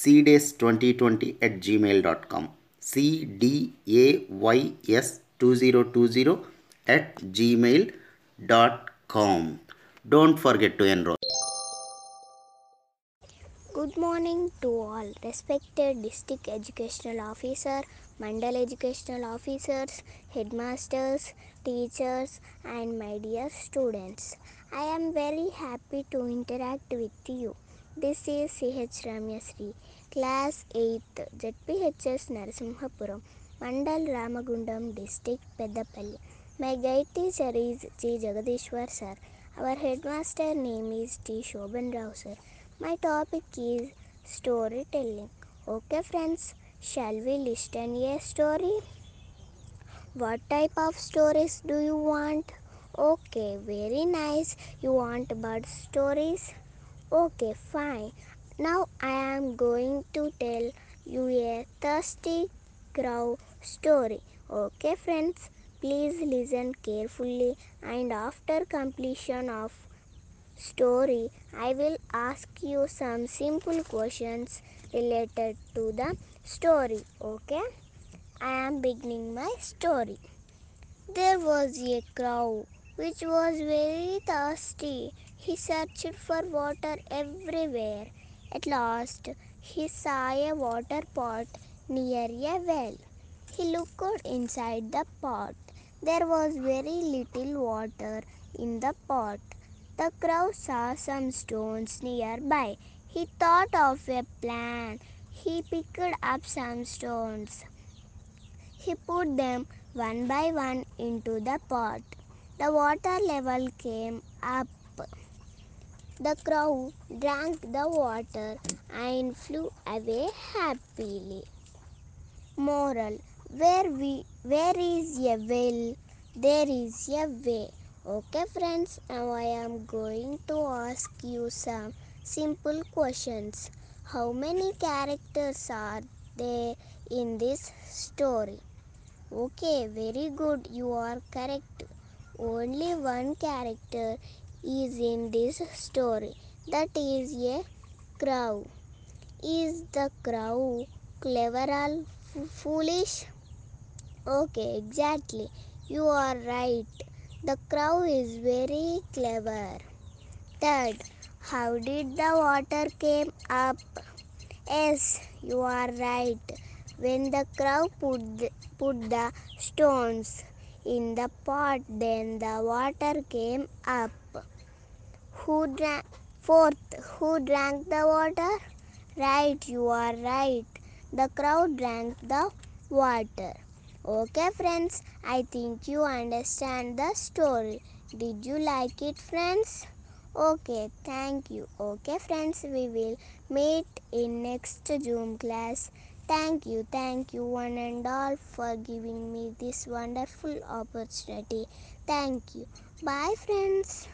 cdays2020 at gmail.com cdays2020 at gmail.com don't forget to enroll Good morning to all respected district educational officer, mandal educational officers, headmasters, teachers and my dear students. I am very happy to interact with you. This is CH Ramyasri, class 8th, ZPHS Narasimhapuram, Mandal Ramagundam district Peddapalli. My guide teacher is G. Jagadishwar sir. Our headmaster name is T. Shobhan Rao sir. My topic is storytelling. Okay, friends, shall we listen a story? What type of stories do you want? Okay, very nice. You want bird stories? Okay, fine. Now I am going to tell you a thirsty crow story. Okay, friends, please listen carefully and after completion of story, I will ask you some simple questions related to the story. Okay, I am beginning my story. There was a crow which was very thirsty. He searched for water everywhere. At last, he saw a water pot near a well. He looked inside the pot. There was very little water in the pot. The crow saw some stones nearby. He thought of a plan. He picked up some stones. He put them one by one into the pot. The water level came up. The crow drank the water and flew away happily. Moral Where we where is a well, there is a way. Okay, friends, now I am going to ask you some simple questions. How many characters are there in this story? Okay, very good. You are correct. Only one character is in this story. That is a crow. Is the crow clever or foolish? Okay, exactly. You are right. The crow is very clever. Third, how did the water came up? Yes, you are right. When the crow put the, put the stones in the pot, then the water came up. Who drank? Fourth, who drank the water? Right, you are right. The crowd drank the water. Okay, friends, I think you understand the story. Did you like it, friends? Okay, thank you. Okay, friends, we will meet in next Zoom class. Thank you, thank you, one and all, for giving me this wonderful opportunity. Thank you. Bye, friends.